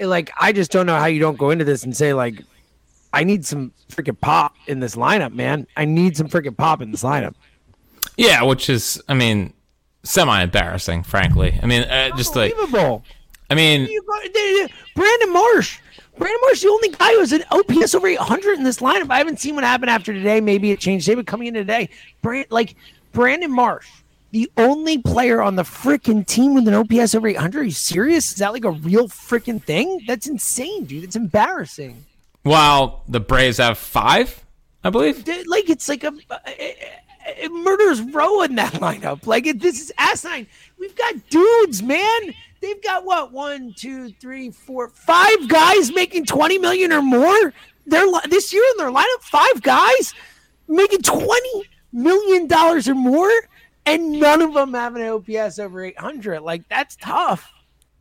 like I just don't know how you don't go into this and say like, I need some freaking pop in this lineup, man. I need some freaking pop in this lineup. Yeah, which is, I mean, semi embarrassing, frankly. I mean, uh, just like, I mean, Brandon Marsh. Brandon Marsh, the only guy who has an OPS over 800 in this lineup. I haven't seen what happened after today. Maybe it changed. They coming in today, Brand, like Brandon Marsh, the only player on the freaking team with an OPS over 800. Are you serious? Is that like a real freaking thing? That's insane, dude. It's embarrassing. While the Braves have five, I believe. Like it's like a, a, a murder's row in that lineup. Like it, this is asinine. We've got dudes, man. They've got what one, two, three, four, five guys making twenty million or more. They're this year in their lineup. Five guys making twenty million dollars or more and none of them have an OPS over 800. Like that's tough.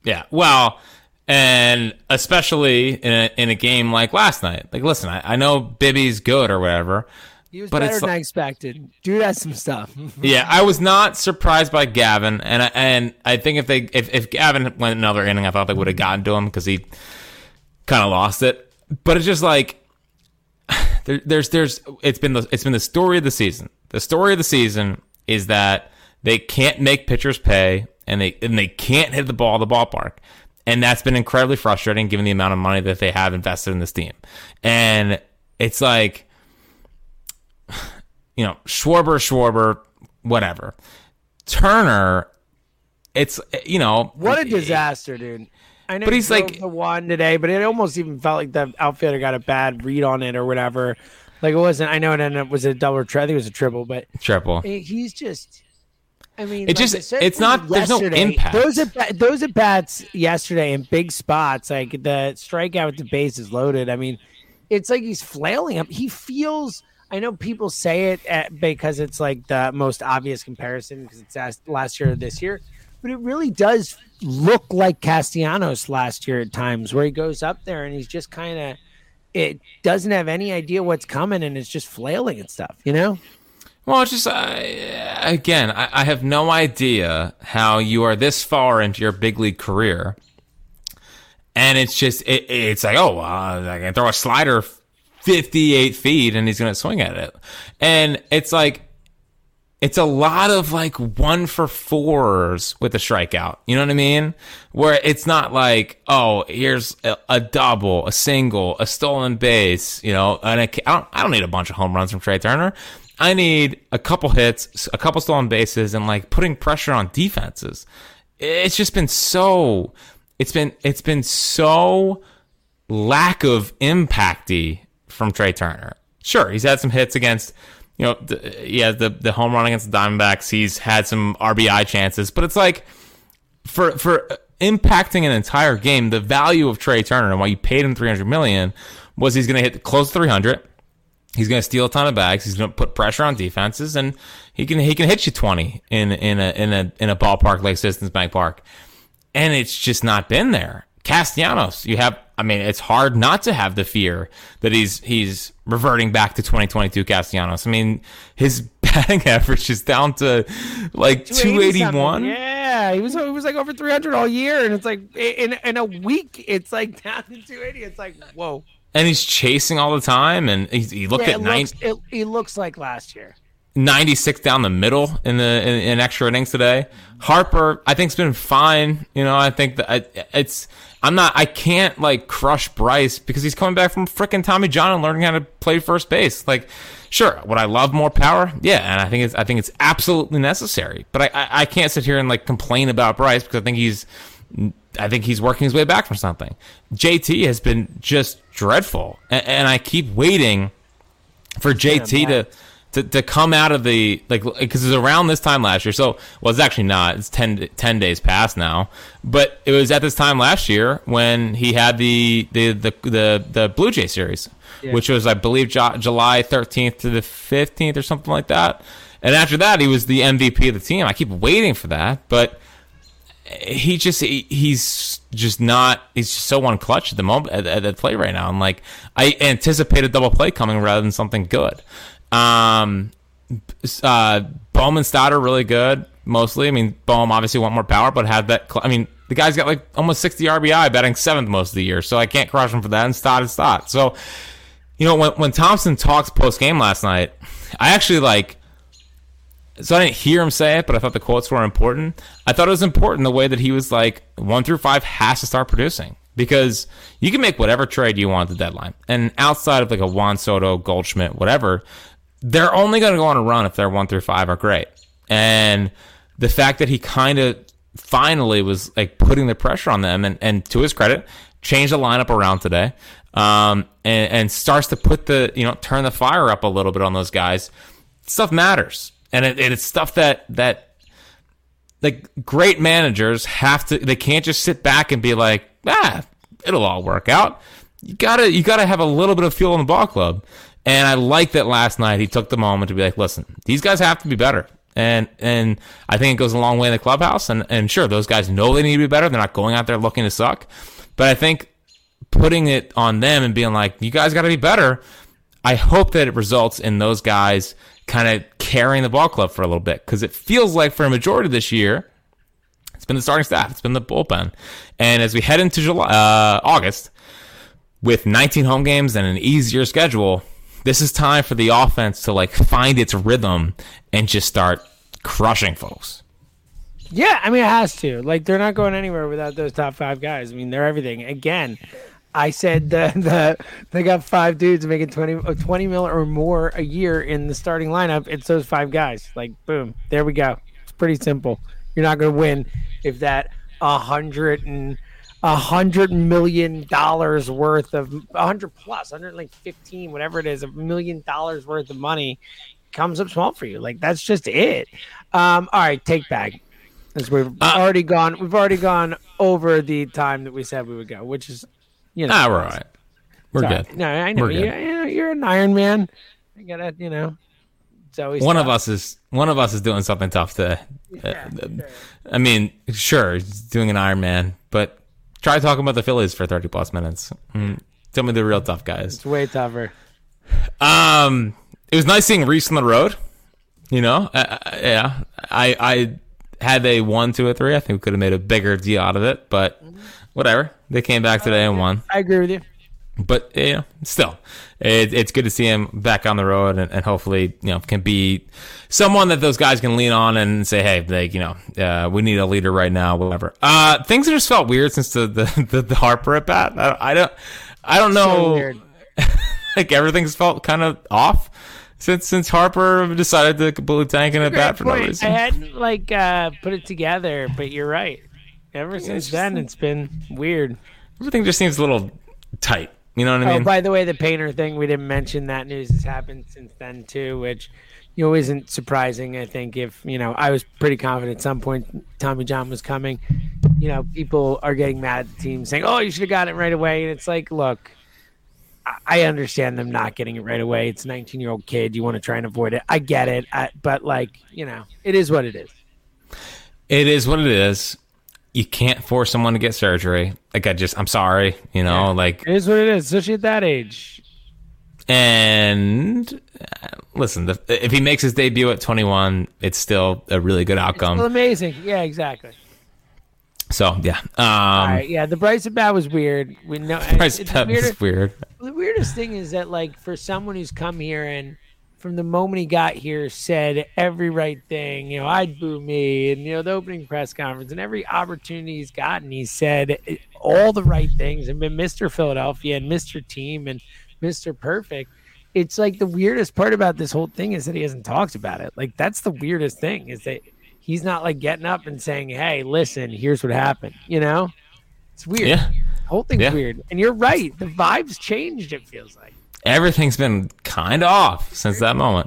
Yeah. Well, and especially in a, in a game like last night. Like, listen, I, I know Bibee's good or whatever. He was but better than I expected. Dude has some stuff. yeah, I was not surprised by Gavin, and I, and I think if they if, if Gavin went another inning, I thought they would have gotten to him because he kind of lost it. But it's just like there, there's there's it's been the it's been the story of the season. The story of the season is that they can't make pitchers pay and they and they can't hit the ball at the ballpark. And that's been incredibly frustrating given the amount of money that they have invested in this team. And it's like you know, Schwarber, Schwarber, whatever. Turner, it's you know what a disaster, dude. I know, but he's like the one today, but it almost even felt like the outfitter got a bad read on it or whatever. Like it wasn't. I know it ended up was a double. Tri- I think it was a triple, but triple. He's just. I mean, it like just it's not. There's no impact. Those at those at bats yesterday in big spots, like the strikeout with the bases loaded. I mean, it's like he's flailing up. He feels. I know people say it at, because it's like the most obvious comparison because it's last year or this year, but it really does look like Castellanos last year at times, where he goes up there and he's just kind of it doesn't have any idea what's coming and it's just flailing and stuff, you know? Well, it's just, again, I, I, have no idea how you are this far into your big league career. And it's just, it, it's like, oh, uh, I can throw a slider 58 feet and he's to swing at it. And it's like, it's a lot of like one for fours with a strikeout. You know what I mean? Where it's not like, oh, here's a, a double, a single, a stolen base, you know, and I, I, don't, I don't need a bunch of home runs from Trea Turner. I need a couple hits, a couple stolen bases, and like putting pressure on defenses. It's just been so, it's been, it's been so lack of impacty from Trea Turner. Sure, he's had some hits against you know, the, yeah, the the home run against the Diamondbacks, he's had some RBI chances, but it's like for for impacting an entire game, the value of Trea Turner and why you paid him 300 million was he's going to hit close to 300. He's going to steal a ton of bags. He's going to put pressure on defenses, and he can he can hit you 20 in in a in a in a ballpark like Citizens Bank Park, and it's just not been there. Castellanos, you have. I mean, it's hard not to have the fear that he's he's reverting back to 2022 Castellanos. I mean, his batting average is down to like 281. Yeah, he was he was like over 300 all year, and it's like in in a week, it's like down to 280. It's like whoa. And he's chasing all the time, and he, he looked yeah, at nine. It, it looks like last year. 96 down the middle in the in, in, extra innings today. Harper, I think's been fine. You know, I think that I, it's I'm not I can't like crush Bryce because he's coming back from freaking Tommy John and learning how to play first base. Like, sure, would I love more power? Yeah, and I think it's I think it's absolutely necessary. But I I, I can't sit here and like complain about Bryce because I think he's I think he's working his way back from something. JT has been just dreadful, and, and I keep waiting for JT to to, to come out of the like because it was around this time last year. So well, it's actually not. It's 10, 10 days past now, but it was at this time last year when he had the the the the, the Blue Jay series, yeah. which was I believe July thirteenth to the fifteenth or something like that. And after that, he was the MVP of the team. I keep waiting for that, but he just he, he's just not he's just so unclutch at the moment at, at, at play right now. And like I anticipate a double play coming rather than something good. Um, uh, Bowman Stoddard really good mostly. I mean, Bohm obviously want more power, but had that. Cl- I mean, The guy's got like almost 60 RBI, batting seventh most of the year, so I can't crush him for that. And Stott is Stott. So, you know, when when Thomson talks post game last night, I actually like. So I didn't hear him say it, but I thought the quotes were important. I thought it was important the way that he was like one through five has to start producing because you can make whatever trade you want at the deadline, and outside of like a Juan Soto, Goldschmidt, whatever, they're only going to go on a run if their one through five are great. And the fact that he kind of finally was like putting the pressure on them, and, and to his credit, changed the lineup around today, um, and, and starts to put the you know turn the fire up a little bit on those guys. Stuff matters, and it, it's stuff that that like great managers have to. They can't just sit back and be like, ah, it'll all work out. You gotta you gotta have a little bit of fuel in the ball club. And I like that last night he took the moment to be like, listen, these guys have to be better. And and I think it goes a long way in the clubhouse. And and sure, those guys know they need to be better. They're not going out there looking to suck. But I think putting it on them and being like, you guys got to be better. I hope that it results in those guys kind of carrying the ball club for a little bit because it feels like for a majority this year, it's been the starting staff, it's been the bullpen, and as we head into July, uh, August, with 19 home games and an easier schedule, this is time for the offense to like find its rhythm and just start crushing folks. Yeah, I mean it has to. Like they're not going anywhere without those top five guys. I mean they're everything. Again, I said that the, they got five dudes making 20, uh, 20 mil or more a year in the starting lineup. It's those five guys. Like boom, there we go. It's pretty simple. You're not going to win if that a hundred and a hundred million dollars worth of a hundred plus, hundred like fifteen, whatever it is, a million dollars worth of money comes up small for you. Like that's just it. Um, all right, take back. As we've uh, already gone, we've already gone over the time that we said we would go, which is, you know, ah, we're all right. We're sorry. good. No, I know you, you're an Iron Man. I gotta, you know, it's always one tough. of us is one of us is doing something tough to. Yeah, uh, sure. I mean, sure, doing an Iron Man, but try talking about the Phillies for thirty plus minutes. Mm, tell me the real tough guys. It's way tougher. Um, it was nice seeing Rhys on the road. You know, uh, yeah, I I had they won two or three, I think we could have made a bigger deal out of it. But whatever, they came back today and won. I agree with you. But you know, still, it, it's good to see him back on the road, and, and, hopefully, you know, can be someone that those guys can lean on and say, "Hey, like, you know, uh, we need a leader right now." Whatever. Uh, things have just felt weird since the the, the, the Harper at bat. I, I, don't, I don't know. So like everything's felt kind of off since since Harper decided to completely tank in at bat for no reason. I hadn't like uh, put it together, but you're right. Ever since then, it's been weird. Everything just seems a little tight. You know what I oh, mean? oh, by the way, the painter thing we didn't mention that news has happened since then too, which you know isn't surprising. I think if you know, I was pretty confident at some point Tommy John was coming. You know, people are getting mad at the team saying, "Oh, you should have got it right away," and it's like, look, I understand them not getting it right away. It's a 19 year old kid. You want to try and avoid it. I get it. I, but, like, you know, it is what it is. It is what it is. You can't force someone to get surgery. Like, I just, I'm sorry. You know, yeah. like. It is what it is, especially at that age. And uh, listen, the, if he makes his debut at 21, it's still a really good outcome. amazing. Yeah, exactly. So yeah, um, yeah. The Bryce of bat was weird. We know Bryce bat was weird. The weirdest thing is that like for someone who's come here and from the moment he got here said every right thing, you know, I'd boo me, and you know the opening press conference and every opportunity he's gotten, he said all the right things and been Mr. Philadelphia and Mr. Team and Mr. Perfect. It's like the weirdest part about this whole thing is that he hasn't talked about it. Like that's the weirdest thing is that he's not like getting up and saying, "Hey, listen, here's what happened." You know, it's weird. Yeah, whole thing's yeah. weird. And you're right, the vibes changed. It feels like everything's been kind of off since that moment.